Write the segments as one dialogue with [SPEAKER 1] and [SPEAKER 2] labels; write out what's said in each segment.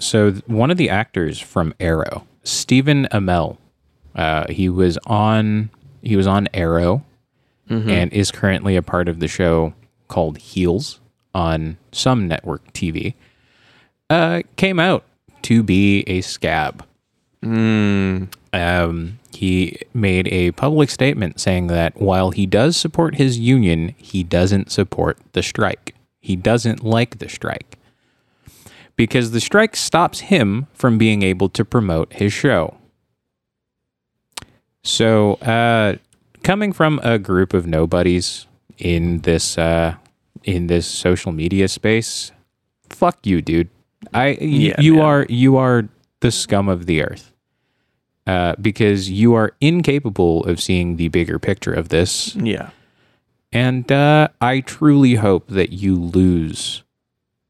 [SPEAKER 1] so one of the actors from Arrow, Stephen Amell, uh, he was on he was on Arrow, and is currently a part of the show called Heels on some network TV. Uh, came out to be a scab. Um, he made a public statement saying that while he does support his union, he doesn't support the strike. He doesn't like the strike because the strike stops him from being able to promote his show. So, uh, coming from a group of nobodies in this uh, in this social media space, fuck you, dude. I
[SPEAKER 2] Yeah,
[SPEAKER 1] you
[SPEAKER 2] man.
[SPEAKER 1] are you are the scum of the earth. Uh, because you are incapable of seeing the bigger picture of this,
[SPEAKER 2] Yeah.
[SPEAKER 1] and uh, I truly hope that you lose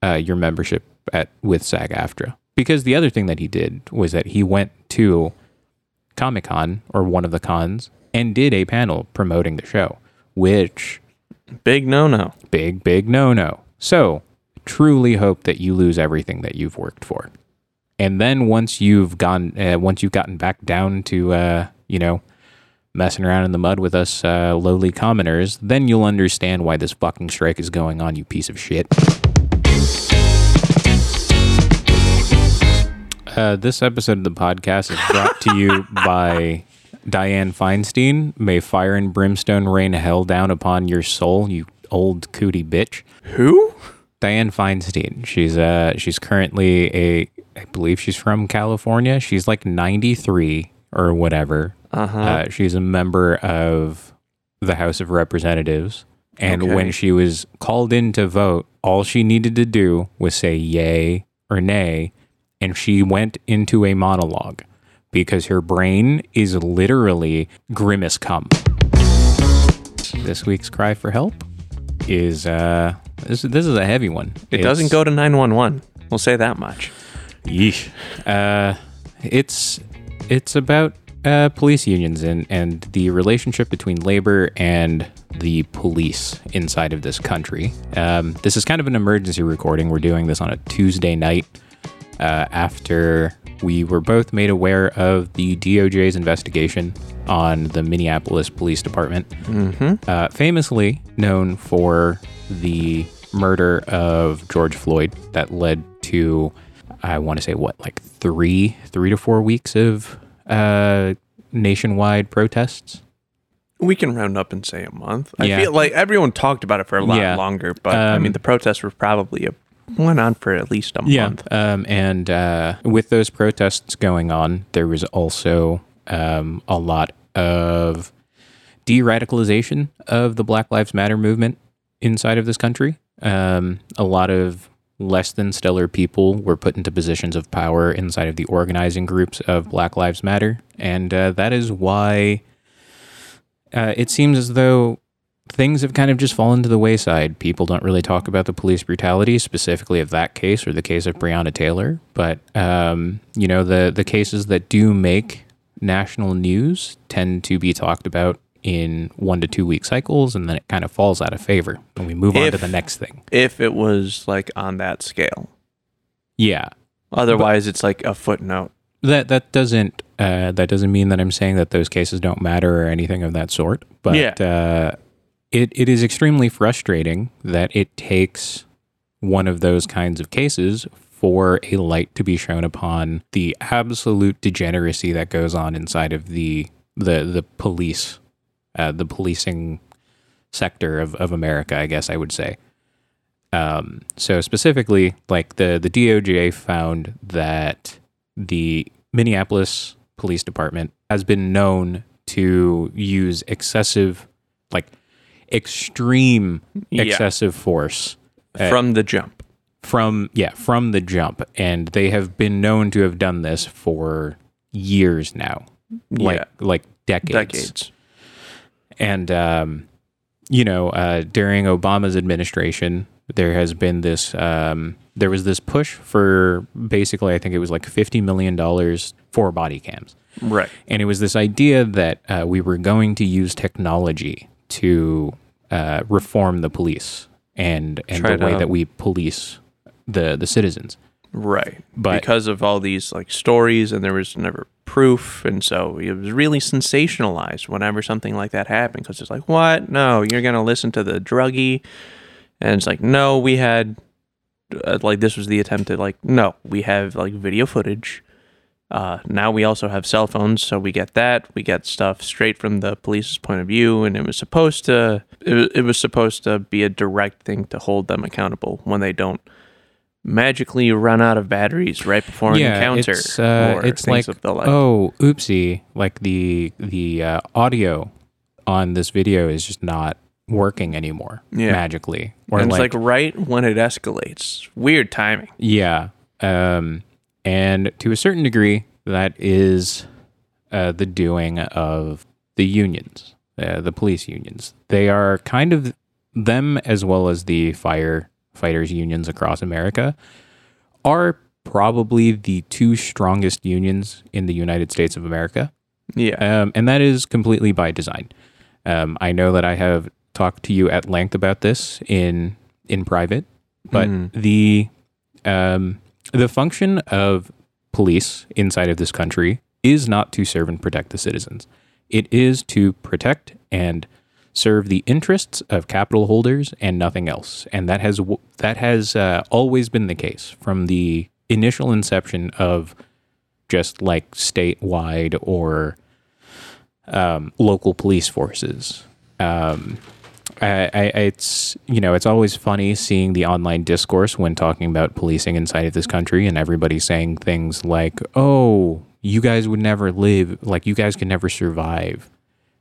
[SPEAKER 1] uh, your membership at with SAG-AFTRA. Because the other thing that he did was that he went to Comic Con or one of the cons and did a panel promoting the show, which
[SPEAKER 2] Big no no.
[SPEAKER 1] big big no no. So truly hope that you lose everything that you've worked for, and then once you've gone, uh, once you've gotten back down to uh, you know messing around in the mud with us uh, lowly commoners, then you'll understand why this fucking strike is going on. You piece of shit. Uh, this episode of the podcast is brought to you by Dianne Feinstein. May fire and brimstone rain hell down upon your soul, you old cootie bitch.
[SPEAKER 2] Who?
[SPEAKER 1] Dianne Feinstein. She's uh she's currently a I believe she's from California. She's like 93 or whatever.
[SPEAKER 2] Uh-huh.
[SPEAKER 1] Uh, she's a member of the House of Representatives. And
[SPEAKER 2] Okay.
[SPEAKER 1] when she was called in to vote, all she needed to do was say yay or nay. And she went into a monologue because her brain is literally grimace cum. This week's cry for help is uh this, this is a heavy one.
[SPEAKER 2] It doesn't go to 911. We'll say that much.
[SPEAKER 1] Yeesh. Uh, it's it's about uh, police unions and and the relationship between labor and the police inside of this country. Um, this is kind of an emergency recording. We're doing this on a Tuesday night uh, after we were both made aware of the DOJ's investigation on the Minneapolis Police Department, uh, famously known for the murder of George Floyd that led to, I want to say, what, like three, three to four weeks of uh, nationwide protests.
[SPEAKER 2] We can round up and say a month. I
[SPEAKER 1] Yeah.
[SPEAKER 2] feel like everyone talked about it for a lot
[SPEAKER 1] Yeah.
[SPEAKER 2] longer, but I
[SPEAKER 1] Um,
[SPEAKER 2] mean, the protests were probably a, went on for at least a month.
[SPEAKER 1] Um, and uh, with those protests going on, there was also um, a lot of de radicalization of the Black Lives Matter movement inside of this country. Um, a lot of less than stellar people were put into positions of power inside of the organizing groups of Black Lives Matter. And uh, that is why uh, it seems as though things have kind of just fallen to the wayside. People don't really talk about the police brutality, specifically of that case or the case of Breonna Taylor. But um, you know, the the cases that do make national news tend to be talked about in one to two week cycles, and then it kind of falls out of favor, and we move on to the next thing.
[SPEAKER 2] If it was like on that scale.
[SPEAKER 1] Yeah,
[SPEAKER 2] Otherwise, it's like a footnote.
[SPEAKER 1] that that doesn't uh, that doesn't mean that I'm saying that those cases don't matter or anything of that sort. But
[SPEAKER 2] Yeah.
[SPEAKER 1] uh, it it is extremely frustrating that it takes one of those kinds of cases for a light to be shown upon the absolute degeneracy that goes on inside of the the the police, uh, the policing sector of, of America, I guess I would say. Um, so specifically, like the the DOJ found that the Minneapolis Police Department has been known to use excessive, like extreme
[SPEAKER 2] Yeah.
[SPEAKER 1] excessive force uh,
[SPEAKER 2] From the jump.
[SPEAKER 1] from yeah from the jump, and they have been known to have done this for years now, like
[SPEAKER 2] yeah.
[SPEAKER 1] like decades
[SPEAKER 2] Decades.
[SPEAKER 1] and um, you know uh, during obama's administration there has been this um, there was this push for basically i think it was like 50 million dollars for body cams
[SPEAKER 2] Right.
[SPEAKER 1] and it was this idea that uh, we were going to use technology to uh, reform the police and and
[SPEAKER 2] Try
[SPEAKER 1] the way that we police the the citizens
[SPEAKER 2] Right.
[SPEAKER 1] But-
[SPEAKER 2] because of all these like stories and there was never proof and so it was really sensationalized whenever something like that happened because it's like, "What? No, you're going to listen to the druggie." And it's like, "No, we had uh, like this was the attempt to like, no, we have like video footage. Uh, now we also have cell phones, so we get that. We get stuff straight from the police's point of view, and it was supposed to. It, wa- it was supposed to be a direct thing to hold them accountable when they don't magically run out of batteries right before an encounter.
[SPEAKER 1] It's, uh,
[SPEAKER 2] or
[SPEAKER 1] it's like,
[SPEAKER 2] like.
[SPEAKER 1] oh, oopsie, like the the uh, audio on this video is just not working anymore
[SPEAKER 2] Yeah.
[SPEAKER 1] magically, or
[SPEAKER 2] and
[SPEAKER 1] like,
[SPEAKER 2] like right when it escalates. Weird timing.
[SPEAKER 1] yeah, um, and to a certain degree, that is uh, the doing of the unions, uh, the police unions. They are kind of them as well as the firefighters unions across America are probably the two strongest unions in the United States of America.
[SPEAKER 2] Yeah.
[SPEAKER 1] Um, and that is completely by design. Um, I know that I have talked to you at length about this in in private, but
[SPEAKER 2] Mm.
[SPEAKER 1] the um, the function of police inside of this country is not to serve and protect the citizens. It is to protect and serve the interests of capital holders and nothing else. And that has that has uh, always been the case from the initial inception of just like statewide or um, local police forces. Um, I, I, it's you know it's always funny seeing the online discourse when talking about policing inside of this country and everybody saying things like, "Oh, you guys would never live like you guys can never survive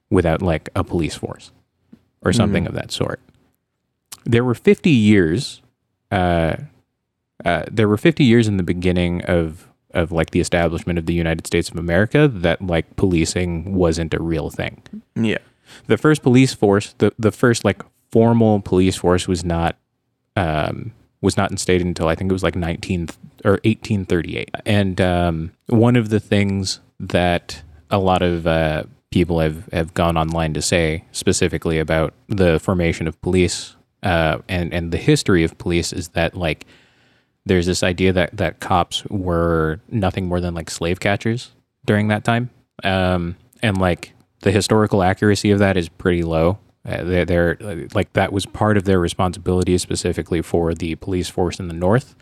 [SPEAKER 1] without like a police force or something of that sort." There were 50 years. Uh, uh, there were 50 years in the beginning of of like the establishment of the United States of America that like policing wasn't a real thing
[SPEAKER 2] Yeah.
[SPEAKER 1] The first police force, the, the first like formal police force was not um, was not instated until I think it was like 19 or 1838. And um, one of the things that a lot of uh, people have, have gone online to say specifically about the formation of police uh, and and the history of police is that like there's this idea that that cops were nothing more than like slave catchers during that time um, and like the historical accuracy of that is pretty low uh, they're, they're like that was part of their responsibility specifically for the police force in the north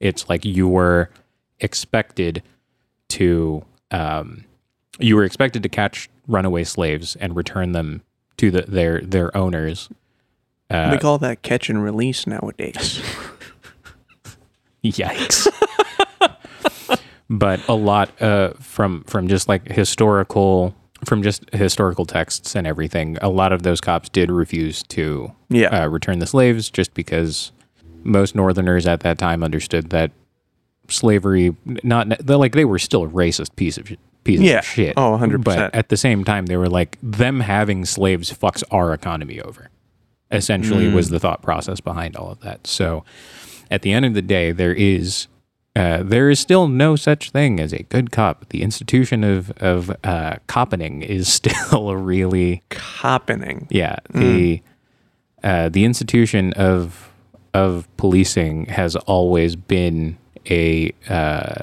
[SPEAKER 1] it's like you were expected to um, you were expected to catch runaway slaves and return them to the, their their owners Uh,
[SPEAKER 2] we call that catch and release nowadays.
[SPEAKER 1] Yikes. but a lot uh, from from just like historical from just historical texts and everything, a lot of those cops did refuse to
[SPEAKER 2] Yeah.
[SPEAKER 1] uh, return the slaves just because most Northerners at that time understood that slavery not like they were still a racist piece of piece
[SPEAKER 2] Yeah.
[SPEAKER 1] of shit.
[SPEAKER 2] Oh, 100%.
[SPEAKER 1] But at the same time, they were like them having slaves fucks our economy over. Essentially,
[SPEAKER 2] Mm.
[SPEAKER 1] was the thought process behind all of that. So, at the end of the day, there is uh, there is still no such thing as a good cop. The institution of of uh, coppening is still a really
[SPEAKER 2] Coppening.
[SPEAKER 1] yeah the uh, the institution of of policing has always been a uh,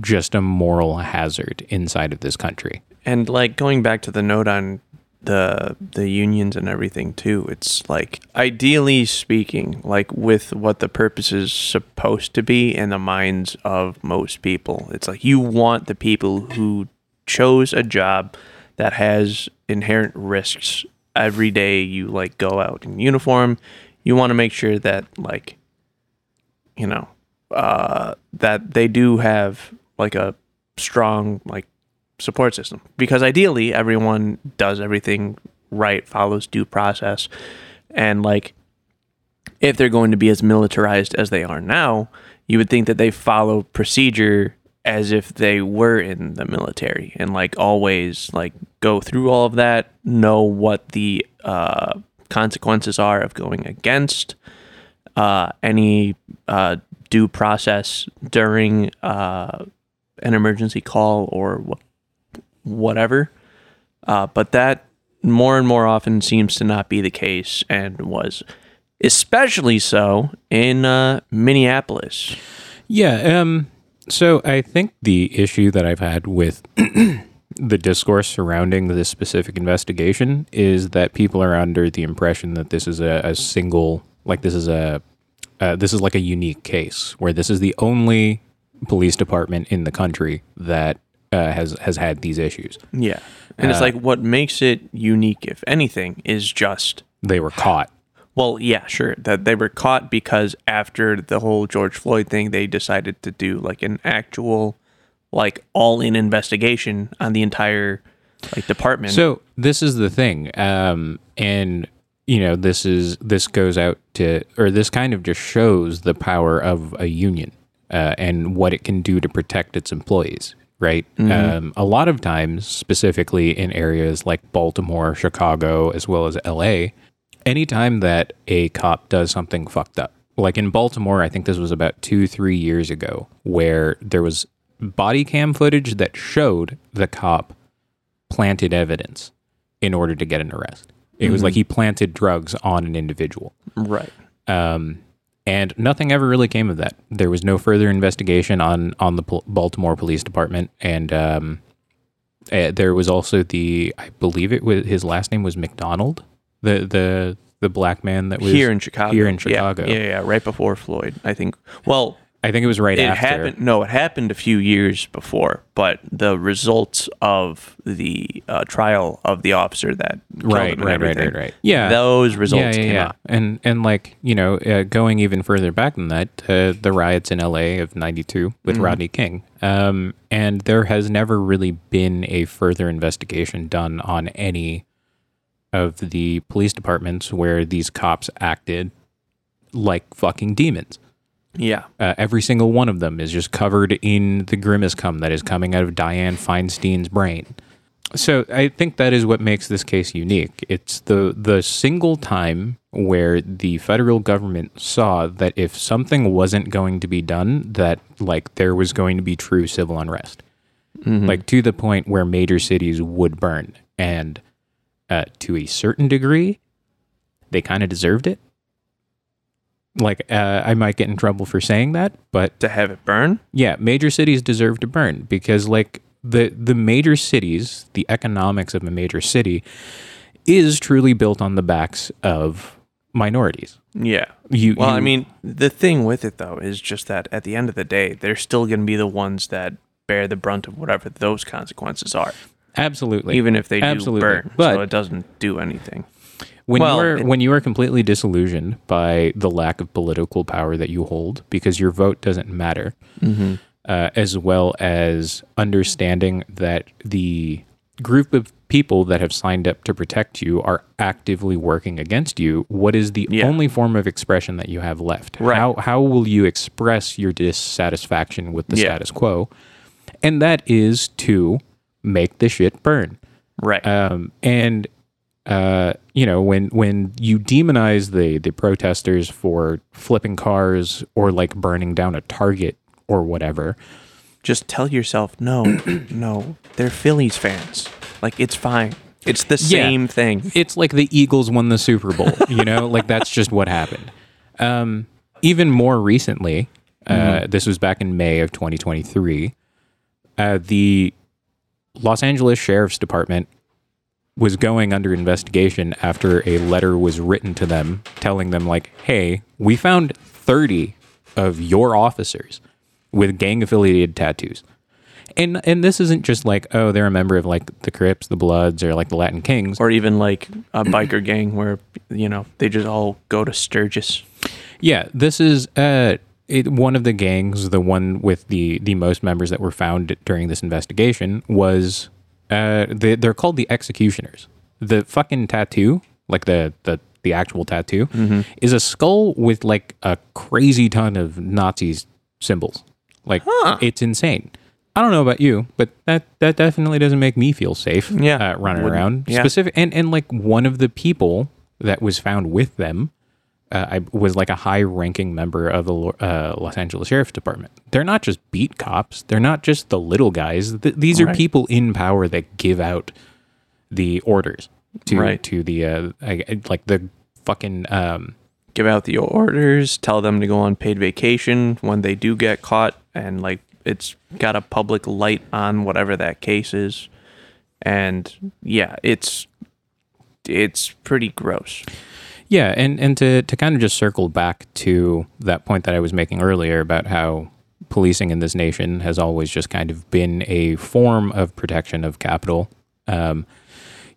[SPEAKER 1] just a moral hazard inside of this country.
[SPEAKER 2] And like going back to the note on the the unions and everything too, it's like ideally speaking, like with what the purpose is supposed to be in the minds of most people. It's like you want the people who chose a job that has inherent risks every day you like go out in uniform. You want to make sure that like you know, uh, that they do have like a strong like support system. Because ideally everyone does everything right, follows due process, and like if they're going to be as militarized as they are now, you would think that they follow procedure as if they were in the military and like always like go through all of that, know what the uh, consequences are of going against uh, any uh, due process during uh, an emergency call or whatever. Uh, but that more and more often seems to not be the case and was especially so in uh, Minneapolis.
[SPEAKER 1] Yeah. Um. So I think the issue that I've had with the discourse surrounding this specific investigation is that people are under the impression that this is a, a single, like this is a, uh, this is like a unique case where this is the only police department in the country that uh, has has had these issues.
[SPEAKER 2] Yeah. And it's like what makes it unique, if anything, is just
[SPEAKER 1] They were caught.
[SPEAKER 2] Well, yeah, sure. That they were caught because after the whole George Floyd thing, they decided to do like an actual, like all in investigation on the entire like department.
[SPEAKER 1] So this is the thing, um, and you know this is this goes out to or this kind of just shows the power of a union uh, and what it can do to protect its employees. Right. Um, a lot of times, specifically in areas like Baltimore, Chicago, as well as L.A., anytime that a cop does something fucked up, like in Baltimore, I think this was about two, three years ago, where there was body cam footage that showed the cop planted evidence in order to get an arrest. It was like he planted drugs on an individual.
[SPEAKER 2] right.
[SPEAKER 1] Um, and nothing ever really came of that. There was no further investigation on on the Baltimore Police Department, and um, uh, there was also the I believe it was his last name was McDonald, the the the black man that was
[SPEAKER 2] Here in Chicago.
[SPEAKER 1] Here in
[SPEAKER 2] Yeah,
[SPEAKER 1] Chicago,
[SPEAKER 2] Yeah, yeah, right before Floyd, I think. Well,
[SPEAKER 1] I think it was right
[SPEAKER 2] it
[SPEAKER 1] after.
[SPEAKER 2] happened. No, it happened a few years before, but the results of the uh, trial of the officer that killed
[SPEAKER 1] Right, right, right, right, right. Yeah,
[SPEAKER 2] those results
[SPEAKER 1] yeah, yeah,
[SPEAKER 2] came
[SPEAKER 1] yeah.
[SPEAKER 2] out.
[SPEAKER 1] And and like you know, uh, going even further back than that, uh, the riots in L.A. of '92 with Rodney King, um, and there has never really been a further investigation done on any of the police departments where these cops acted like fucking demons.
[SPEAKER 2] Yeah,
[SPEAKER 1] Uh, every single one of them is just covered in the grimace cum that is coming out of Dianne Feinstein's brain. So I think that is what makes this case unique. It's the the single time where the federal government saw that if something wasn't going to be done, that like there was going to be true civil unrest, like to the point where major cities would burn, and uh, to a certain degree, they kind of deserved it. Like uh, I might get in trouble for saying that, but
[SPEAKER 2] to have it burn.
[SPEAKER 1] yeah, major cities deserve to burn because like the the major cities, the economics of a major city is truly built on the backs of minorities.
[SPEAKER 2] Yeah.
[SPEAKER 1] You
[SPEAKER 2] Well, I mean, the thing with it though is just that at the end of the day, they're still going to be the ones that bear the brunt of whatever those consequences are,
[SPEAKER 1] absolutely.
[SPEAKER 2] even if they do
[SPEAKER 1] Absolutely.
[SPEAKER 2] burn.
[SPEAKER 1] But-
[SPEAKER 2] so it doesn't do anything.
[SPEAKER 1] When
[SPEAKER 2] well,
[SPEAKER 1] you are when you are completely disillusioned by the lack of political power that you hold because your vote doesn't matter, uh, as well as understanding that the group of people that have signed up to protect you are actively working against you, what is the
[SPEAKER 2] Yeah.
[SPEAKER 1] only form of expression that you have left?
[SPEAKER 2] Right.
[SPEAKER 1] How how will you express your dissatisfaction with the
[SPEAKER 2] Yeah.
[SPEAKER 1] status quo? And that is to make the shit burn.
[SPEAKER 2] Right.
[SPEAKER 1] Um, and uh, you know, when when you demonize the the protesters for flipping cars or like burning down a Target or whatever,
[SPEAKER 2] just tell yourself, no, no, they're Phillies fans. Like it's fine. It's the
[SPEAKER 1] Yeah.
[SPEAKER 2] same thing.
[SPEAKER 1] it's like the Eagles won the Super Bowl. You know, like that's just what happened. Um, even more recently, uh, this was back in May of 2023. Uh, the Los Angeles Sheriff's Department was going under investigation after a letter was written to them telling them like, "Hey, we found 30 of your officers with gang affiliated tattoos." And and this isn't just like, "Oh, they're a member of like the Crips, the Bloods, or like the Latin Kings."
[SPEAKER 2] Or even like a biker gang where you know they just all go to Sturgis.
[SPEAKER 1] Yeah, this is uh, it, one of the gangs. The one with the the most members that were found during this investigation was uh, they, they're called the Executioners. The fucking tattoo, like the the the actual tattoo, is a skull with like a crazy ton of Nazis symbols. Like it's insane. I don't know about you, but that that definitely doesn't make me feel safe.
[SPEAKER 2] Yeah,
[SPEAKER 1] uh, running
[SPEAKER 2] wouldn't-
[SPEAKER 1] around
[SPEAKER 2] yeah.
[SPEAKER 1] specific and and like one of the people that was found with them uh, I was like a high-ranking member of the uh, Los Angeles Sheriff's Department. They're not just beat cops. They're not just the little guys. Th- these are people in power that give out the orders to
[SPEAKER 2] Right.
[SPEAKER 1] to the uh, like the fucking um,
[SPEAKER 2] give out the orders, tell them to go on paid vacation when they do get caught, and like it's got a public light on whatever that case is, and yeah, it's it's pretty gross.
[SPEAKER 1] Yeah, and and to to kind of just circle back to that point that I was making earlier about how policing in this nation has always just kind of been a form of protection of capital. Um,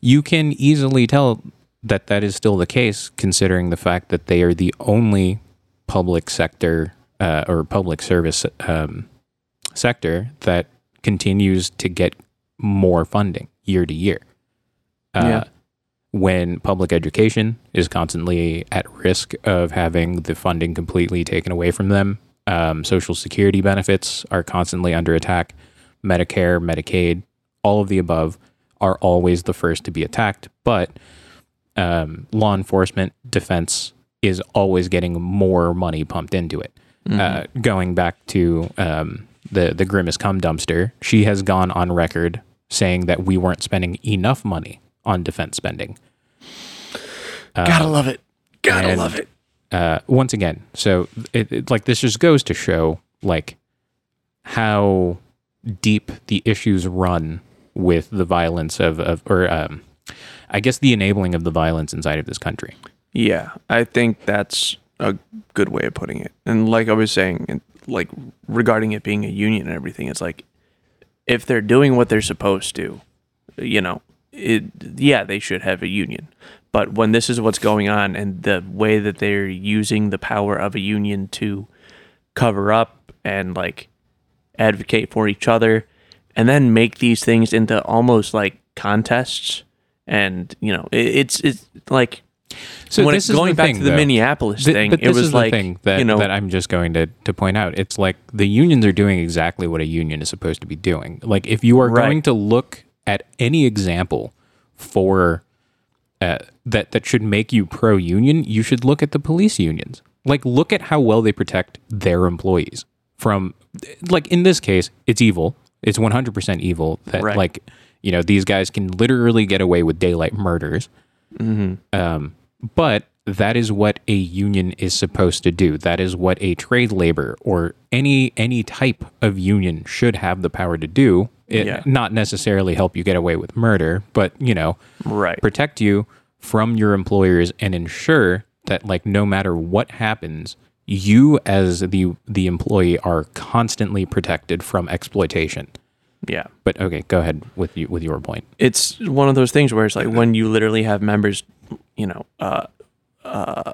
[SPEAKER 1] you can easily tell that that is still the case, considering the fact that they are the only public sector uh, or public service um, sector that continues to get more funding year to year. Uh,
[SPEAKER 2] Yeah.
[SPEAKER 1] When public education is constantly at risk of having the funding completely taken away from them, um, social security benefits are constantly under attack. Medicare, Medicaid, all of the above are always the first to be attacked. But um, law enforcement, defense is always getting more money pumped into it. Uh, going back to um, the the Grimace cum dumpster, she has gone on record saying that we weren't spending enough money on defense spending.
[SPEAKER 2] Gotta love it. Gotta
[SPEAKER 1] and-
[SPEAKER 2] love it.
[SPEAKER 1] uh, once again, so it, it, like this just goes to show like how deep the issues run with the violence of, of or um, I guess the enabling of the violence inside of this country.
[SPEAKER 2] Yeah, I think that's a good way of putting it. And like I was saying, like regarding it being a union and everything, it's like if they're doing what they're supposed to, you know, it yeah, they should have a union. But when this is what's going on and the way that they're using the power of a union to cover up and like advocate for each other and then make these things into almost like contests and you know it, it's it's like
[SPEAKER 1] So
[SPEAKER 2] when
[SPEAKER 1] this
[SPEAKER 2] it's
[SPEAKER 1] is
[SPEAKER 2] going back
[SPEAKER 1] thing,
[SPEAKER 2] to the
[SPEAKER 1] though.
[SPEAKER 2] Minneapolis
[SPEAKER 1] Th-
[SPEAKER 2] thing, it was like
[SPEAKER 1] the thing that,
[SPEAKER 2] you know
[SPEAKER 1] that I'm just going to, to point out. It's like the unions are doing exactly what a union is supposed to be doing. Like if you are
[SPEAKER 2] Right.
[SPEAKER 1] going to look at any example for uh, that that should make you pro union, you should look at the police unions. Like look at how well they protect their employees from like in this case, it's evil. It's 100% evil that
[SPEAKER 2] Right.
[SPEAKER 1] like you know these guys can literally get away with daylight murders. Um, but that is what a union is supposed to do. That is what a trade labor or any any type of union should have the power to do. It,
[SPEAKER 2] Yeah.
[SPEAKER 1] Not necessarily help you get away with murder, but you know,
[SPEAKER 2] right
[SPEAKER 1] protect you from your employers and ensure that like no matter what happens, you as the the employee are constantly protected from exploitation.
[SPEAKER 2] yeah
[SPEAKER 1] But okay, go ahead with you with your point.
[SPEAKER 2] it's one of those things where it's like when you literally have members you know uh uh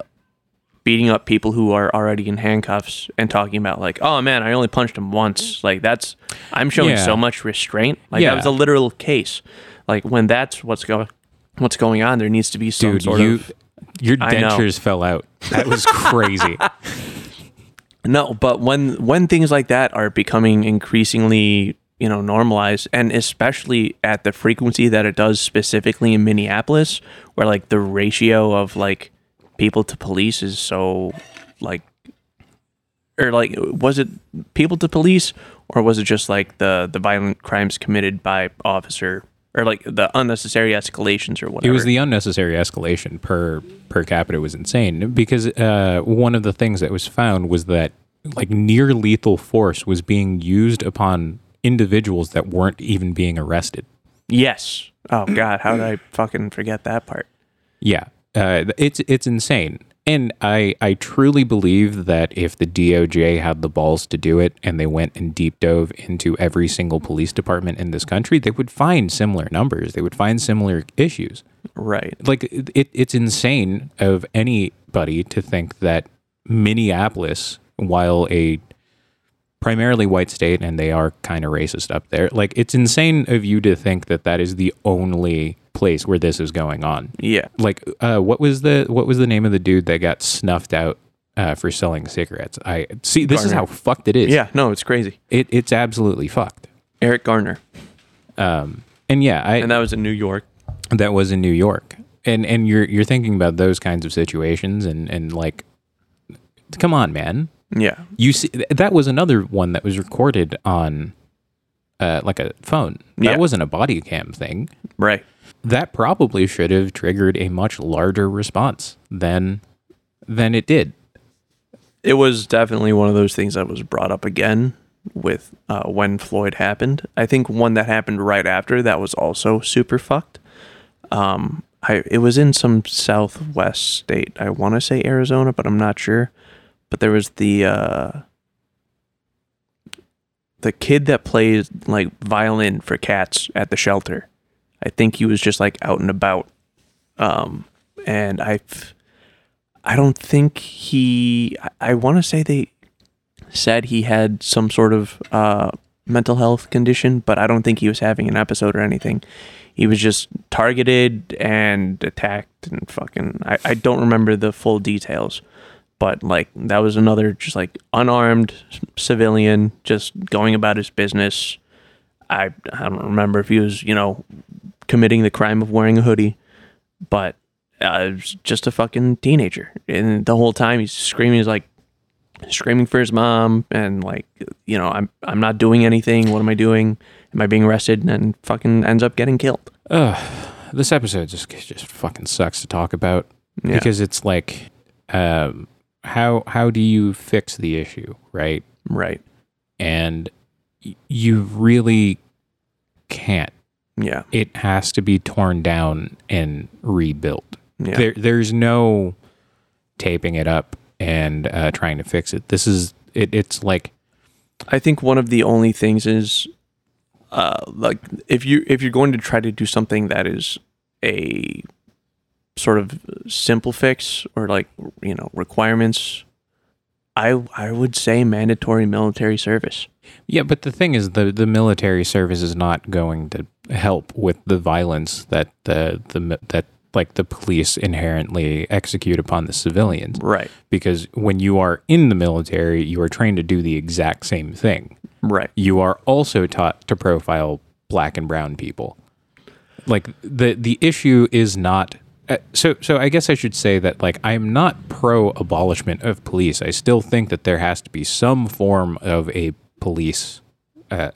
[SPEAKER 2] beating up people who are already in handcuffs and talking about like oh man i only punched him once like that's i'm showing
[SPEAKER 1] Yeah.
[SPEAKER 2] so much restraint like
[SPEAKER 1] Yeah.
[SPEAKER 2] that was a literal case like when that's what's going what's going on there needs to be some
[SPEAKER 1] Dude,
[SPEAKER 2] sort
[SPEAKER 1] you
[SPEAKER 2] of
[SPEAKER 1] your dentures fell out. That was crazy.
[SPEAKER 2] No, but when when things like that are becoming increasingly, you know, normalized and especially at the frequency that it does specifically in Minneapolis, where like the ratio of like people to police is so like or like was it people to police or was it just like the the violent crimes committed by officer or like the unnecessary escalations or whatever?
[SPEAKER 1] It was the unnecessary escalation per per capita was insane because uh, one of the things that was found was that like near lethal force was being used upon individuals that weren't even being arrested.
[SPEAKER 2] Yes. Oh god, how did I fucking forget that part?
[SPEAKER 1] Yeah, uh, it's it's insane, and I I truly believe that if the DOJ had the balls to do it and they went and deep dove into every single police department in this country, they would find similar numbers. They would find similar issues.
[SPEAKER 2] Right.
[SPEAKER 1] like it, it's insane of anybody to think that Minneapolis, while a primarily white state and they are kind of racist up there, like it's insane of you to think that that is the only place where this is going on.
[SPEAKER 2] Yeah.
[SPEAKER 1] Like, uh, what was the what was the name of the dude that got snuffed out uh, for selling cigarettes? I see. This is how fucked it is.
[SPEAKER 2] Yeah, no, it's crazy.
[SPEAKER 1] it, it's absolutely fucked.
[SPEAKER 2] Eric Garner.
[SPEAKER 1] Um, and yeah, I
[SPEAKER 2] And that was in New York.
[SPEAKER 1] that was in New York. And and you're you're thinking about those kinds of situations and and like come on, man.
[SPEAKER 2] Yeah.
[SPEAKER 1] You see that was another one that was recorded on uh like a phone. That
[SPEAKER 2] Yeah.
[SPEAKER 1] wasn't a body cam thing.
[SPEAKER 2] Right.
[SPEAKER 1] That probably should have triggered a much larger response than than it did.
[SPEAKER 2] It was definitely one of those things that was brought up again with uh, when Floyd happened. I think one that happened right after that was also super fucked. Um, I it was in some southwest state. I want to say Arizona, but I'm not sure. But there was the uh, the kid that plays like violin for cats at the shelter. I think he was just like out and about. Um, and I, I don't think he. I, I want to say they said he had some sort of uh, mental health condition, but I don't think he was having an episode or anything. He was just targeted and attacked and fucking. I, I don't remember the full details, but like that was another just like unarmed civilian just going about his business. I I don't remember if he was you know committing the crime of wearing a hoodie, but uh, was just a fucking teenager, and the whole time he's screaming. He's like screaming for his mom, and like you know I'm I'm not doing anything. What am I doing? Am I being arrested? And then fucking ends up getting killed.
[SPEAKER 1] Ugh, this episode just just fucking sucks to talk about
[SPEAKER 2] Yeah.
[SPEAKER 1] because it's like, um, how how do you fix the issue, right?
[SPEAKER 2] Right.
[SPEAKER 1] And you really can't.
[SPEAKER 2] Yeah.
[SPEAKER 1] It has to be torn down and rebuilt.
[SPEAKER 2] Yeah.
[SPEAKER 1] There, there's no taping it up and uh, trying to fix it. This is it. It's like
[SPEAKER 2] I think one of the only things is uh like if you if you're going to try to do something that is a sort of simple fix or like you know requirements I I would say mandatory military service.
[SPEAKER 1] Yeah, but the thing is, the the military service is not going to help with the violence that the the that like the police inherently execute upon the civilians.
[SPEAKER 2] Right.
[SPEAKER 1] Because when you are in the military, you are trained to do the exact same thing.
[SPEAKER 2] Right.
[SPEAKER 1] You are also taught to profile black and brown people. Like the the issue is not. Uh, so so I guess I should say that like I'm not pro abolishment of police. I still think that there has to be some form of a police uh,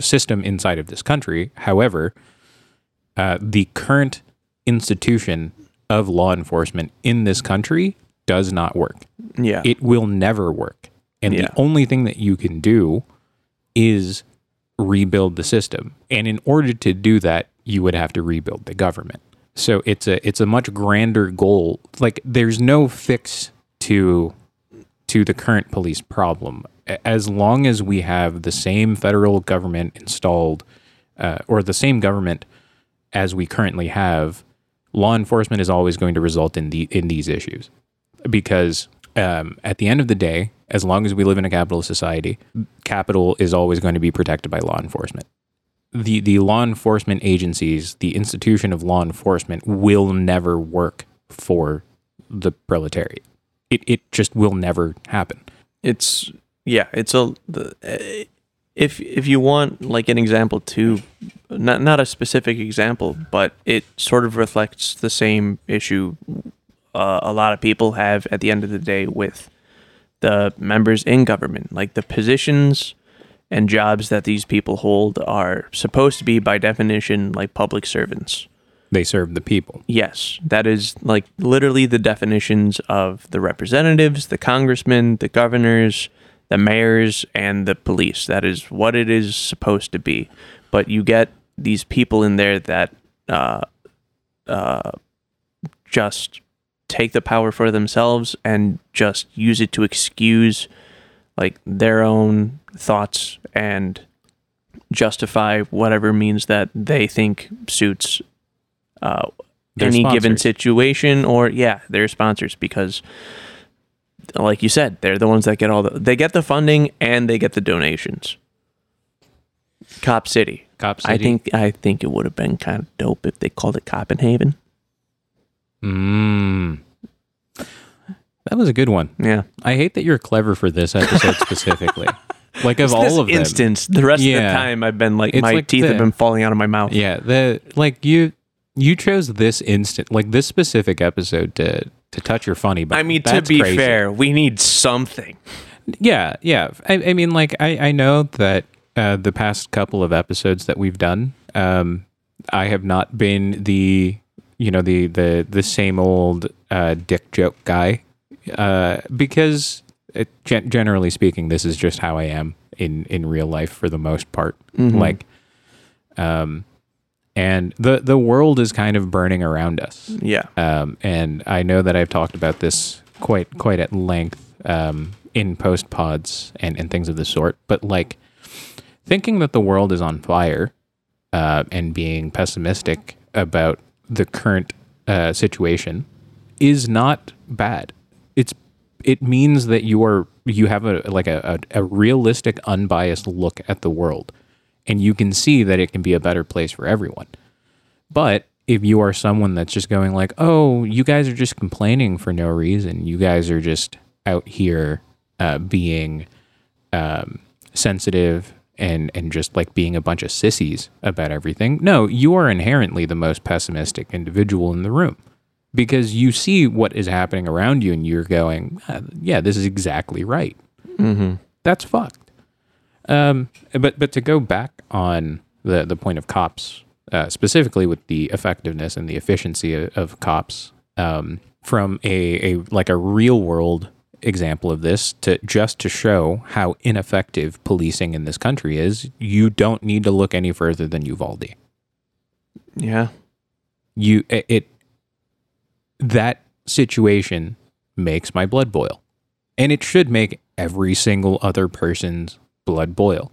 [SPEAKER 1] system inside of this country. However, uh, the current institution of law enforcement in this country does not work.
[SPEAKER 2] Yeah.
[SPEAKER 1] It will never work. And
[SPEAKER 2] Yeah.
[SPEAKER 1] the only thing that you can do is rebuild the system. And in order to do that, you would have to rebuild the government. So it's a it's a much grander goal. Like there's no fix to to the current police problem. As long as we have the same federal government installed, uh, or the same government as we currently have, law enforcement is always going to result in the in these issues, because um, at the end of the day, as long as we live in a capitalist society, capital is always going to be protected by law enforcement. The the law enforcement agencies, the institution of law enforcement, will never work for the proletariat. It it just will never happen.
[SPEAKER 2] it's yeah it's a the, if if you want like an example too not not a specific example but it sort of reflects the same issue uh, a lot of people have at the end of the day with the members in government like the positions and jobs that these people hold are supposed to be by definition like public servants
[SPEAKER 1] They serve the people.
[SPEAKER 2] Yes, that is like literally the definitions of the representatives, the congressmen, the governors, the mayors, and the police. That is what it is supposed to be. But you get these people in there that uh, uh, just take the power for themselves and just use it to excuse like their own thoughts and justify whatever means that they think suits uh, any given situation or yeah their sponsors because like you said they're the ones that get all the they get the funding and they get the donations cop city
[SPEAKER 1] Cop city i
[SPEAKER 2] think i think it would have been kind of dope if they called it Copenhaven
[SPEAKER 1] Mm. That was a good one.
[SPEAKER 2] yeah
[SPEAKER 1] I hate that you're clever for this episode specifically. like of all of them.
[SPEAKER 2] instance the rest of
[SPEAKER 1] Yeah.
[SPEAKER 2] the time i've been like
[SPEAKER 1] It's
[SPEAKER 2] my
[SPEAKER 1] like
[SPEAKER 2] teeth
[SPEAKER 1] the-
[SPEAKER 2] have been falling out of my mouth
[SPEAKER 1] Yeah, the like you you chose this instant like this specific episode to to touch your funny bone.
[SPEAKER 2] i mean to
[SPEAKER 1] That's
[SPEAKER 2] be
[SPEAKER 1] crazy.
[SPEAKER 2] fair we need something
[SPEAKER 1] Yeah, yeah. I, I mean like I, I know that uh, the past couple of episodes that we've done, um, I have not been the you know the the the same old uh, dick joke guy uh, because it, generally speaking, this is just how I am in in real life for the most part. Like, um, and the the world is kind of burning around us.
[SPEAKER 2] Yeah.
[SPEAKER 1] Um, and I know that I've talked about this quite quite at length um, in post pods and, and things of the sort. But like thinking that the world is on fire uh, and being pessimistic about the current uh, situation is not bad. It's it means that you are you have a like a, a, a realistic, unbiased look at the world, and you can see that it can be a better place for everyone. But if you are someone that's just going like, "Oh, you guys are just complaining for no reason. You guys are just out here uh, being um, sensitive and and just like being a bunch of sissies about everything." No, you are inherently the most pessimistic individual in the room because you see what is happening around you and you're going, "Uh, "Yeah, this is exactly right." That's fucked. Um, but but to go back on the the point of cops, uh, specifically with the effectiveness and the efficiency of, of cops, um, from a, a like a real world example of this to just to show how ineffective policing in this country is, you don't need to look any further than Uvalde.
[SPEAKER 2] Yeah.
[SPEAKER 1] You it, it that situation makes my blood boil, and it should make every single other person's blood boil,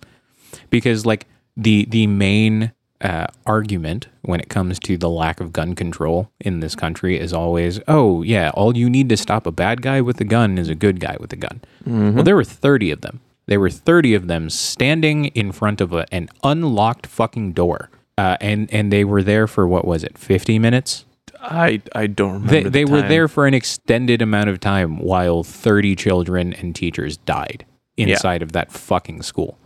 [SPEAKER 1] because like the the main uh, argument when it comes to the lack of gun control in this country is always, oh yeah, all you need to stop a bad guy with a gun is a good guy with a gun. Well, there were thirty of them. There were thirty of them standing in front of a, an unlocked fucking door, uh, and and they were there for what was it, fifty minutes?
[SPEAKER 2] I I don't remember.
[SPEAKER 1] They,
[SPEAKER 2] the
[SPEAKER 1] they were there for an extended amount of time while 30 children and teachers died inside of that fucking school.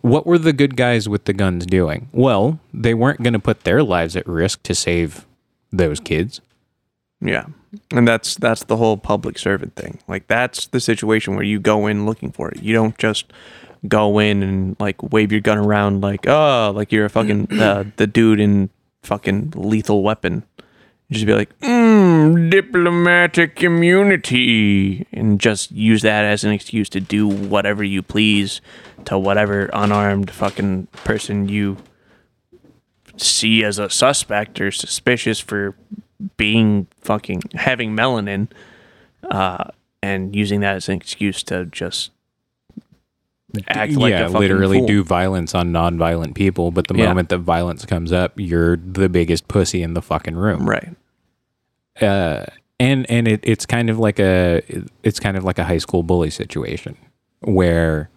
[SPEAKER 1] What were the good guys with the guns doing? Well, they weren't going to put their lives at risk to save those kids.
[SPEAKER 2] Yeah. And that's that's the whole public servant thing. Like that's the situation where you go in looking for it. You don't just go in and like wave your gun around like oh like you're a fucking uh, the dude in fucking lethal weapon. Just be like mm, diplomatic immunity and just use that as an excuse to do whatever you please to whatever unarmed fucking person you see as a suspect or suspicious for being fucking having melanin uh, and using that as an excuse to just act like
[SPEAKER 1] yeah, literally
[SPEAKER 2] fool.
[SPEAKER 1] do violence on non-violent people, but the
[SPEAKER 2] Yeah.
[SPEAKER 1] moment that violence comes up, you're the biggest pussy in the fucking room.
[SPEAKER 2] right
[SPEAKER 1] uh, and and it, it's kind of like a it's kind of like a high school bully situation where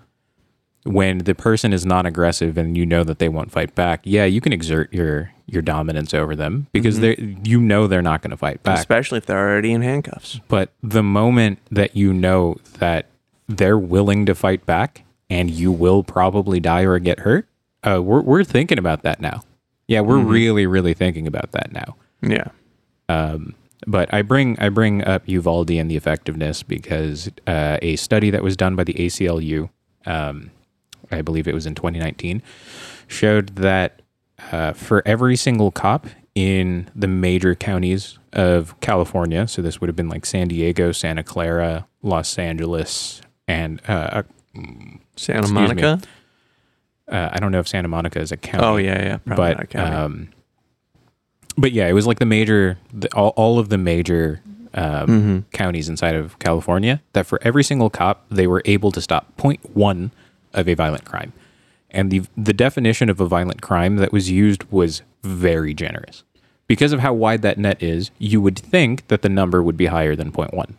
[SPEAKER 1] when the person is non aggressive and you know that they won't fight back, yeah, you can exert your your dominance over them because they you know they're not going to fight back.
[SPEAKER 2] especially if they're already in handcuffs
[SPEAKER 1] But the moment that you know that they're willing to fight back and you will probably die or get hurt, uh, we're we're thinking about that now. Yeah, we're really really thinking about that now.
[SPEAKER 2] yeah
[SPEAKER 1] Um, but I bring I bring up Uvalde and the effectiveness because uh, a study that was done by the ACLU, um, I believe it was in 2019, showed that uh, for every single cop in the major counties of California, so this would have been like San Diego, Santa Clara, Los Angeles, and uh,
[SPEAKER 2] santa
[SPEAKER 1] Excuse
[SPEAKER 2] monica
[SPEAKER 1] uh, I don't know if Santa Monica is a county.
[SPEAKER 2] oh yeah yeah probably
[SPEAKER 1] but um, but yeah, it was like the major, the, all, all of the major um,
[SPEAKER 2] Mm-hmm.
[SPEAKER 1] counties inside of California. That for every single cop, they were able to stop 0.1 of a violent crime, and the the definition of a violent crime that was used was very generous because of how wide that net is. You would think that the number would be higher than 0.1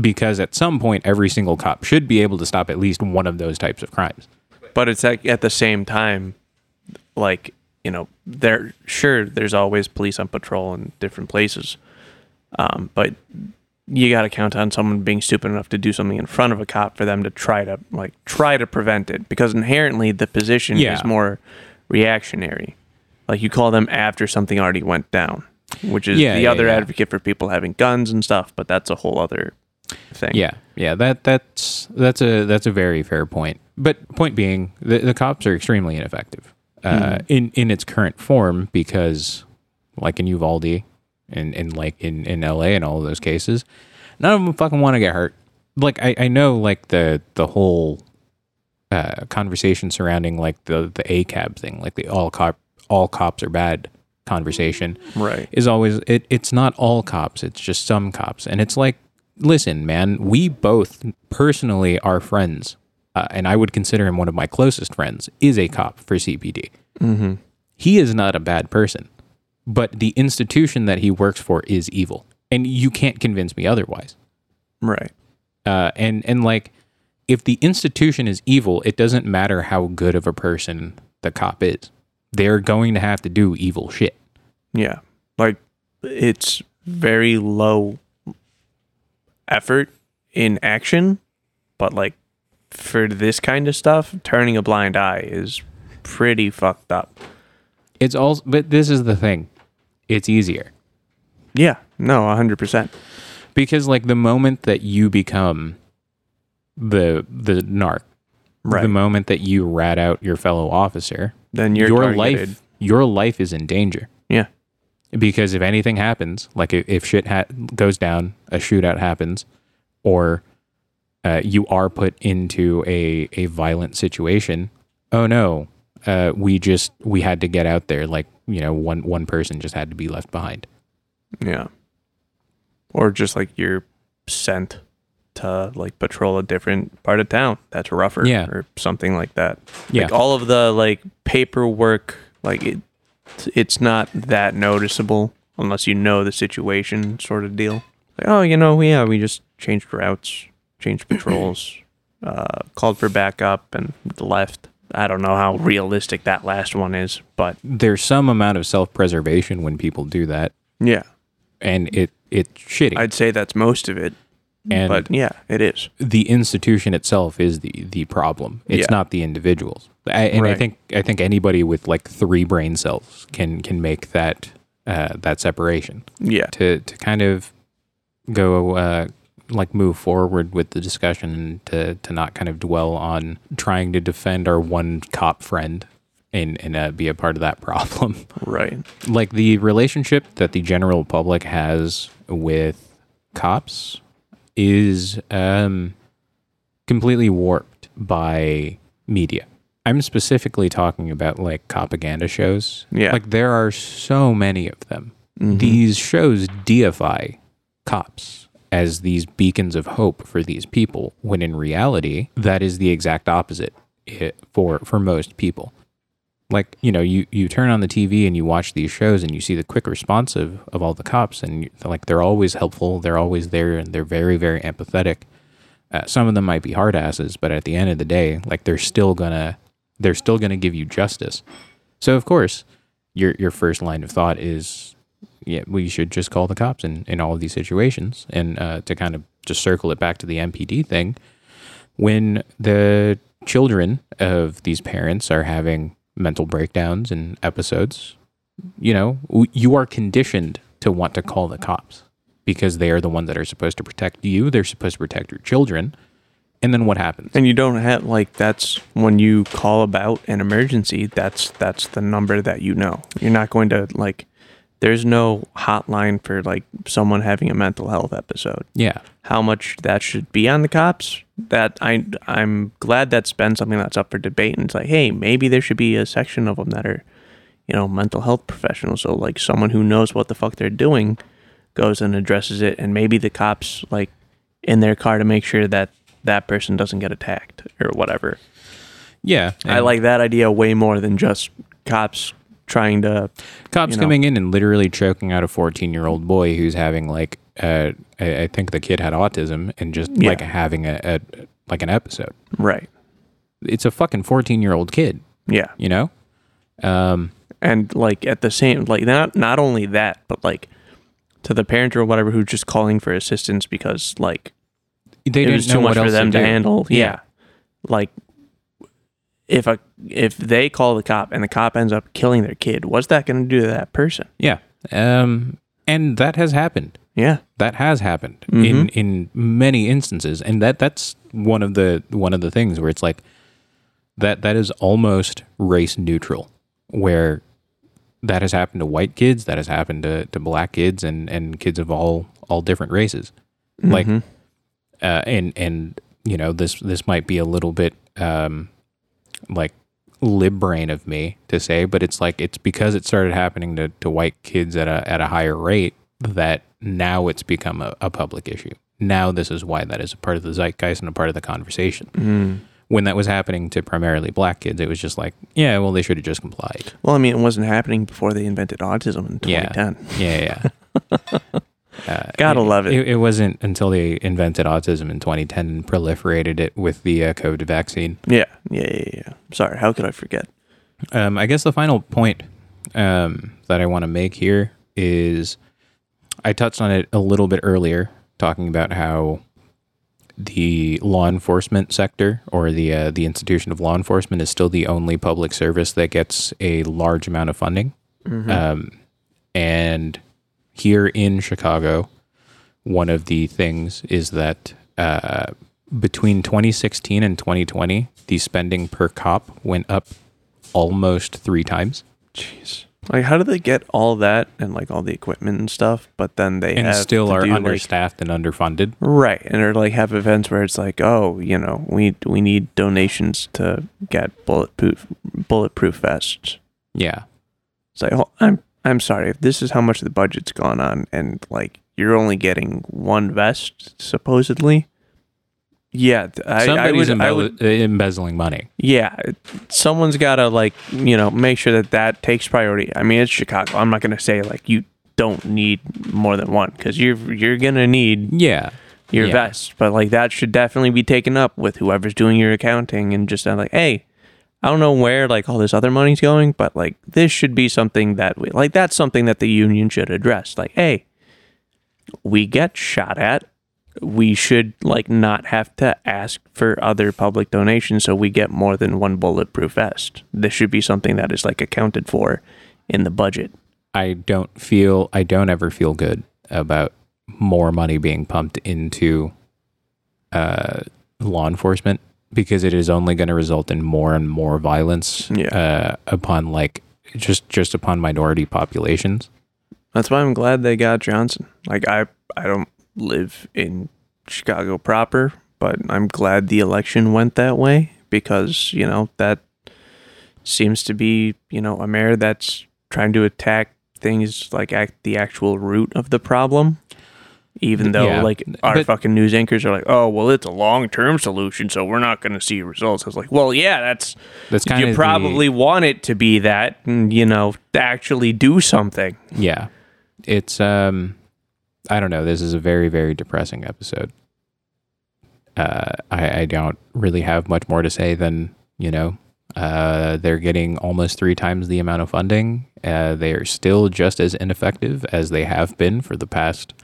[SPEAKER 1] because at some point, every single cop should be able to stop at least one of those types of crimes.
[SPEAKER 2] but it's like at the same time like you know there sure there's always police on patrol in different places um, but you got to count on someone being stupid enough to do something in front of a cop for them to try to like try to prevent it because inherently the position
[SPEAKER 1] Yeah.
[SPEAKER 2] is more reactionary like you call them after something already went down which is
[SPEAKER 1] Yeah,
[SPEAKER 2] the
[SPEAKER 1] yeah,
[SPEAKER 2] other advocate for people having guns and stuff but that's a whole other thing
[SPEAKER 1] Yeah, yeah, that that's that's a that's a very fair point. But point being, the, the cops are extremely ineffective uh, in in its current form because, like in Uvalde, and and like in in L.A. and all of those cases, None of them fucking want to get hurt. Like I, I know like the the whole uh, conversation surrounding like the the ACAB thing, like the all cop all cops are bad conversation
[SPEAKER 2] Right.
[SPEAKER 1] is always it, it's not all cops it's just some cops and it's like listen man we both personally are friends uh, and i would consider him one of my closest friends is a cop for cpd
[SPEAKER 2] Mm-hmm.
[SPEAKER 1] he is not a bad person but the institution that he works for is evil and you can't convince me otherwise
[SPEAKER 2] Right.
[SPEAKER 1] uh, and and like if the institution is evil it doesn't matter how good of a person the cop is they're going to have to do evil shit
[SPEAKER 2] Yeah. Like it's very low effort in action, but like for this kind of stuff, turning a blind eye is pretty fucked up.
[SPEAKER 1] it's all but this is the thing it's easier
[SPEAKER 2] Yeah. No, 100%.
[SPEAKER 1] because like the moment that you become the the narc
[SPEAKER 2] Right.
[SPEAKER 1] the moment that you rat out your fellow officer
[SPEAKER 2] then you're
[SPEAKER 1] your life your life is in danger. Because if anything happens like if, shit ha- goes down a shootout happens or uh, you are put into a, a violent situation oh no uh, we just we had to get out there like you know one one person just had to be left behind
[SPEAKER 2] Yeah. Or just like you're sent to like patrol a different part of town that's rougher
[SPEAKER 1] Yeah.
[SPEAKER 2] or something like that.
[SPEAKER 1] Yeah.
[SPEAKER 2] Like all of the like paperwork, like it, it's not that noticeable unless you know the situation sort of deal. Like, oh, you know, yeah, we just changed routes, changed patrols, uh, called for backup and left. I don't know how realistic that last one is, but
[SPEAKER 1] there's some amount of self-preservation when people do that
[SPEAKER 2] yeah,
[SPEAKER 1] and it it's shitty
[SPEAKER 2] I'd say that's most of it.
[SPEAKER 1] And
[SPEAKER 2] but yeah, it is.
[SPEAKER 1] the institution itself is the the problem it's
[SPEAKER 2] Yeah.
[SPEAKER 1] not the individuals I, and i think i think anybody with like three brain cells can can make that uh, that separation
[SPEAKER 2] Yeah.
[SPEAKER 1] to to kind of go uh, like move forward with the discussion and to to not kind of dwell on trying to defend our one cop friend and and uh, be a part of that problem
[SPEAKER 2] Right.
[SPEAKER 1] like the relationship that the general public has with cops is um, completely warped by media. I'm specifically talking about like propaganda shows.
[SPEAKER 2] Yeah.
[SPEAKER 1] Like there are so many of them.
[SPEAKER 2] Mhm.
[SPEAKER 1] These shows deify cops as these beacons of hope for these people when in reality that is the exact opposite i- for for most people like you know you you turn on the TV and you watch these shows and you see the quick response of, of all the cops and you, like they're always helpful they're always there and they're very very empathetic. Uh, some of them might be hard asses but at the end of the day like they're still gonna they're still gonna give you justice. So of course your your first line of thought is yeah we should just call the cops in in all of these situations. And uh, to kind of just circle it back to the MPD thing when the children of these parents are having mental breakdowns and episodes, you know, you are conditioned to want to call the cops because they are the ones that are supposed to protect you. They're supposed to protect your children. And then what happens?
[SPEAKER 2] And you don't have like that's when you call about an emergency, that's that's the number that you know. You're not going to like there's no hotline for like someone having a mental health episode.
[SPEAKER 1] Yeah.
[SPEAKER 2] How much that should be on the cops? That I I'm glad that's been something that's up for debate and it's like, hey, maybe there should be a section of them that are, you know, mental health professionals. So like someone who knows what the fuck they're doing goes and addresses it and maybe the cops like in their car to make sure that that person doesn't get attacked or whatever.
[SPEAKER 1] Yeah.
[SPEAKER 2] I like that idea way more than just cops trying to.
[SPEAKER 1] cops
[SPEAKER 2] you know.
[SPEAKER 1] coming in and literally choking out a 14 year old boy who's having like, uh, I, I think the kid had autism and just
[SPEAKER 2] Yeah.
[SPEAKER 1] like having a, a, like an episode.
[SPEAKER 2] Right.
[SPEAKER 1] It's a fucking 14 year old kid,
[SPEAKER 2] Yeah.
[SPEAKER 1] you know? Um,
[SPEAKER 2] And like at the same, like not not only that, but like to the parent or whatever who's just calling for assistance because like
[SPEAKER 1] they
[SPEAKER 2] it
[SPEAKER 1] didn't
[SPEAKER 2] was
[SPEAKER 1] know
[SPEAKER 2] too much for them to,
[SPEAKER 1] do.
[SPEAKER 2] handle. Yeah.
[SPEAKER 1] Yeah.
[SPEAKER 2] Like if a if they call the cop and the cop ends up killing their kid, what's that going to do to that person?
[SPEAKER 1] Yeah. Um, and that has happened.
[SPEAKER 2] Yeah.
[SPEAKER 1] That has happened in
[SPEAKER 2] Mhm.
[SPEAKER 1] in many instances, and that that's one of the one of the things where it's like that that is almost race neutral, where that has happened to white kids, that has happened to, to black kids, and and kids of all all different races. Like,
[SPEAKER 2] Mhm.
[SPEAKER 1] uh, and and you know this this might be a little bit um, like lib brain of me to say, but it's like it's because it started happening to, to white kids at a at a higher rate that now it's become a, a public issue. Now this is why that is a part of the zeitgeist and a part of the conversation.
[SPEAKER 2] Mm.
[SPEAKER 1] When that was happening to primarily black kids, it was just like, yeah, well, they should have just complied.
[SPEAKER 2] Well, I mean, it wasn't happening before they invented autism in
[SPEAKER 1] Yeah.
[SPEAKER 2] 2010.
[SPEAKER 1] Yeah, yeah. Uh,
[SPEAKER 2] Gotta love it. Yeah, yeah, yeah, yeah. Sorry, how could I forget?
[SPEAKER 1] Um, I guess the final point um, that I want to make here is I touched on it a little bit earlier, talking about how the law enforcement sector or the uh, the institution of law enforcement is still the only public service that gets a large amount of funding. Um, and here in Chicago, one of the things is that uh, between 2016 and 2020, the spending per cop went up almost three times.
[SPEAKER 2] Jeez. Like, how do they get all that and like all the equipment and stuff, but then they
[SPEAKER 1] and still are
[SPEAKER 2] do, like-
[SPEAKER 1] understaffed and underfunded.
[SPEAKER 2] right? And or like have events where it's like, oh, you know, we we need donations to get bulletproof bulletproof vests.
[SPEAKER 1] Yeah.
[SPEAKER 2] It's like, oh, I'm I'm sorry if this is how much the budget's gone on, and like you're only getting one vest supposedly. Yeah, I, I
[SPEAKER 1] Somebody's
[SPEAKER 2] would, I would,
[SPEAKER 1] uh, embezzling money.
[SPEAKER 2] yeah, someone's got to like you know make sure that that takes priority. I mean, it's Chicago. I'm not gonna say like you don't need more than one because you're you're gonna need
[SPEAKER 1] Yeah.
[SPEAKER 2] your
[SPEAKER 1] Yeah.
[SPEAKER 2] vest, but like that should definitely be taken up with whoever's doing your accounting and just uh, like, hey, I don't know where like all this other money's going, but like this should be something that we like. That's something that the union should address. Like, hey, we get shot at. We should like not have to ask for other public donations so we get more than one bulletproof vest. This should be something that is like accounted for in the budget.
[SPEAKER 1] I don't feel I don't ever feel good about more money being pumped into uh, law enforcement because it is only going to result in more and more violence
[SPEAKER 2] Yeah.
[SPEAKER 1] uh, upon like just just upon minority populations.
[SPEAKER 2] That's why I'm glad they got Johnson. Like I I don't live in Chicago proper, but I'm glad the election went that way because, you know, that seems to be, you know, a mayor that's trying to attack things like at the actual root of the problem. Even though
[SPEAKER 1] Yeah,
[SPEAKER 2] like our
[SPEAKER 1] but-
[SPEAKER 2] fucking news anchors are like, "Oh, well, it's a long-term solution, so we're not going to see results." I was like, "Well, yeah, that's
[SPEAKER 1] That's kind
[SPEAKER 2] you probably want it to be that, and you know, to actually do something."
[SPEAKER 1] yeah. It's um, I don't know. This is a very very depressing episode. Uh, I, I don't really have much more to say than you know. Uh, they're getting almost three times the amount of funding. Uh, they are still just as ineffective as they have been for the past,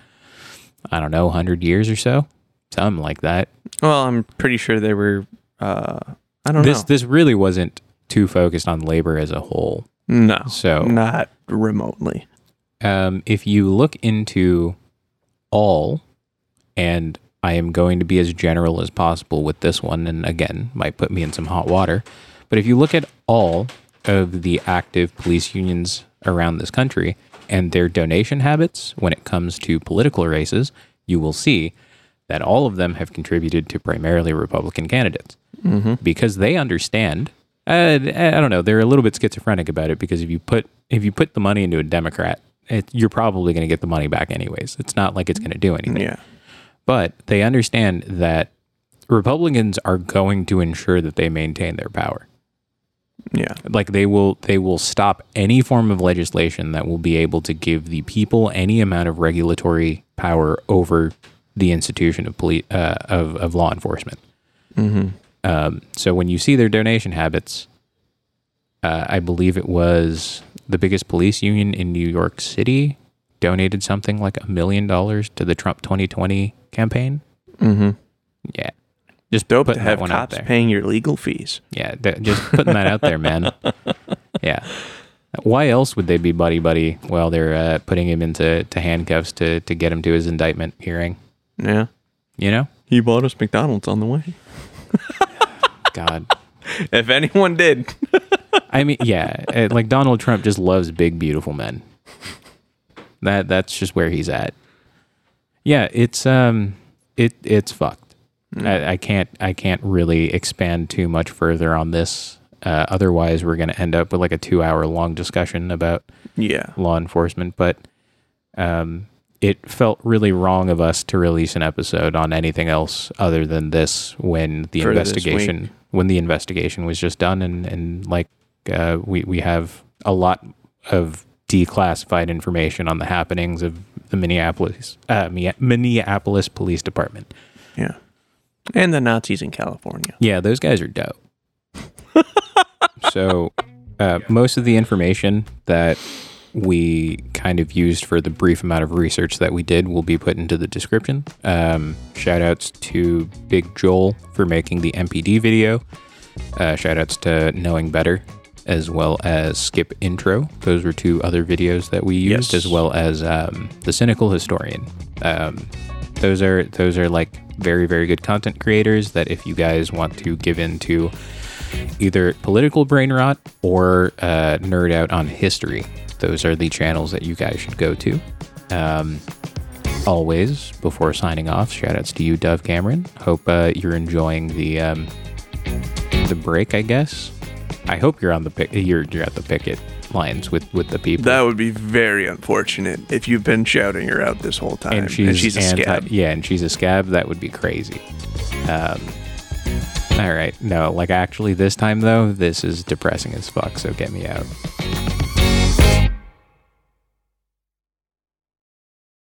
[SPEAKER 1] I don't know, hundred years or so, something like that.
[SPEAKER 2] Well, I'm pretty sure they were. Uh, I don't
[SPEAKER 1] This
[SPEAKER 2] know.
[SPEAKER 1] this really wasn't too focused on labor as a whole.
[SPEAKER 2] No,
[SPEAKER 1] So
[SPEAKER 2] not remotely.
[SPEAKER 1] um, if you look into all, and I am going to be as general as possible with this one, and again, might put me in some hot water, but if you look at all of the active police unions around this country and their donation habits when it comes to political races, you will see that all of them have contributed to primarily Republican candidates because they understand. Uh, I don't know. They're a little bit schizophrenic about it because if you put if you put the money into a Democrat, it, you're probably going to get the money back anyways. It's not like it's going to do anything.
[SPEAKER 2] Yeah.
[SPEAKER 1] But they understand that Republicans are going to ensure that they maintain their power.
[SPEAKER 2] Yeah.
[SPEAKER 1] Like they will they will stop any form of legislation that will be able to give the people any amount of regulatory power over the institution of police uh, of of law enforcement.
[SPEAKER 2] Mm-hmm.
[SPEAKER 1] Um, so when you see their donation habits, uh, I believe it was the biggest police union in New York City donated something like a million dollars to the Trump 2020 campaign.
[SPEAKER 2] Mm-hmm.
[SPEAKER 1] Yeah, just
[SPEAKER 2] Dope to have
[SPEAKER 1] that one out
[SPEAKER 2] cops
[SPEAKER 1] there.
[SPEAKER 2] paying your legal fees.
[SPEAKER 1] Yeah, just putting that out there, man. Yeah. Why else would they be buddy buddy while they're uh, putting him into to handcuffs to to get him to his indictment hearing?
[SPEAKER 2] Yeah.
[SPEAKER 1] You know,
[SPEAKER 2] He bought us McDonald's on the way.
[SPEAKER 1] God.
[SPEAKER 2] If anyone did.
[SPEAKER 1] I mean, yeah, uh, like Donald Trump just loves big, beautiful men. That that's just where he's at. Yeah, it's um, it it's fucked. I, I can't I can't really expand too much further on this. Uh, otherwise, we're going to end up with like a two hour long discussion about
[SPEAKER 2] Yeah.
[SPEAKER 1] law enforcement. But um, it felt really wrong of us to release an episode on anything else other than this when the
[SPEAKER 2] For
[SPEAKER 1] investigation when the investigation was just done and and like uh, we we have a lot of declassified information on the happenings of the Minneapolis uh, Minneapolis Police Department.
[SPEAKER 2] Yeah. And the Nazis in California.
[SPEAKER 1] Yeah, those guys are dope. so, uh, most of the information that we kind of used for the brief amount of research that we did will be put into the description. Um, shout outs to Big Joel for making the MPD video. Uh, shout outs to Knowing Better as well as Skip Intro. Those were two other videos that we used,
[SPEAKER 2] Yes.
[SPEAKER 1] as well as um, The Cynical Historian. Um, those are those are like very very good content creators that if you guys want to give into either political brain rot or uh, nerd out on history those are the channels that you guys should go to. Um, always before signing off shout outs to you dove cameron. Hope uh, you're enjoying the um, the break i guess. I hope you're on the pick you're, you're at the picket lines with with the people
[SPEAKER 2] That would be very unfortunate if you've been shouting her out this whole time.
[SPEAKER 1] and she's,
[SPEAKER 2] a
[SPEAKER 1] anti-
[SPEAKER 2] scab.
[SPEAKER 1] Yeah, and she's a scab. That would be crazy. Um, all right, no, like actually, this time though, this is depressing as fuck. So get me out.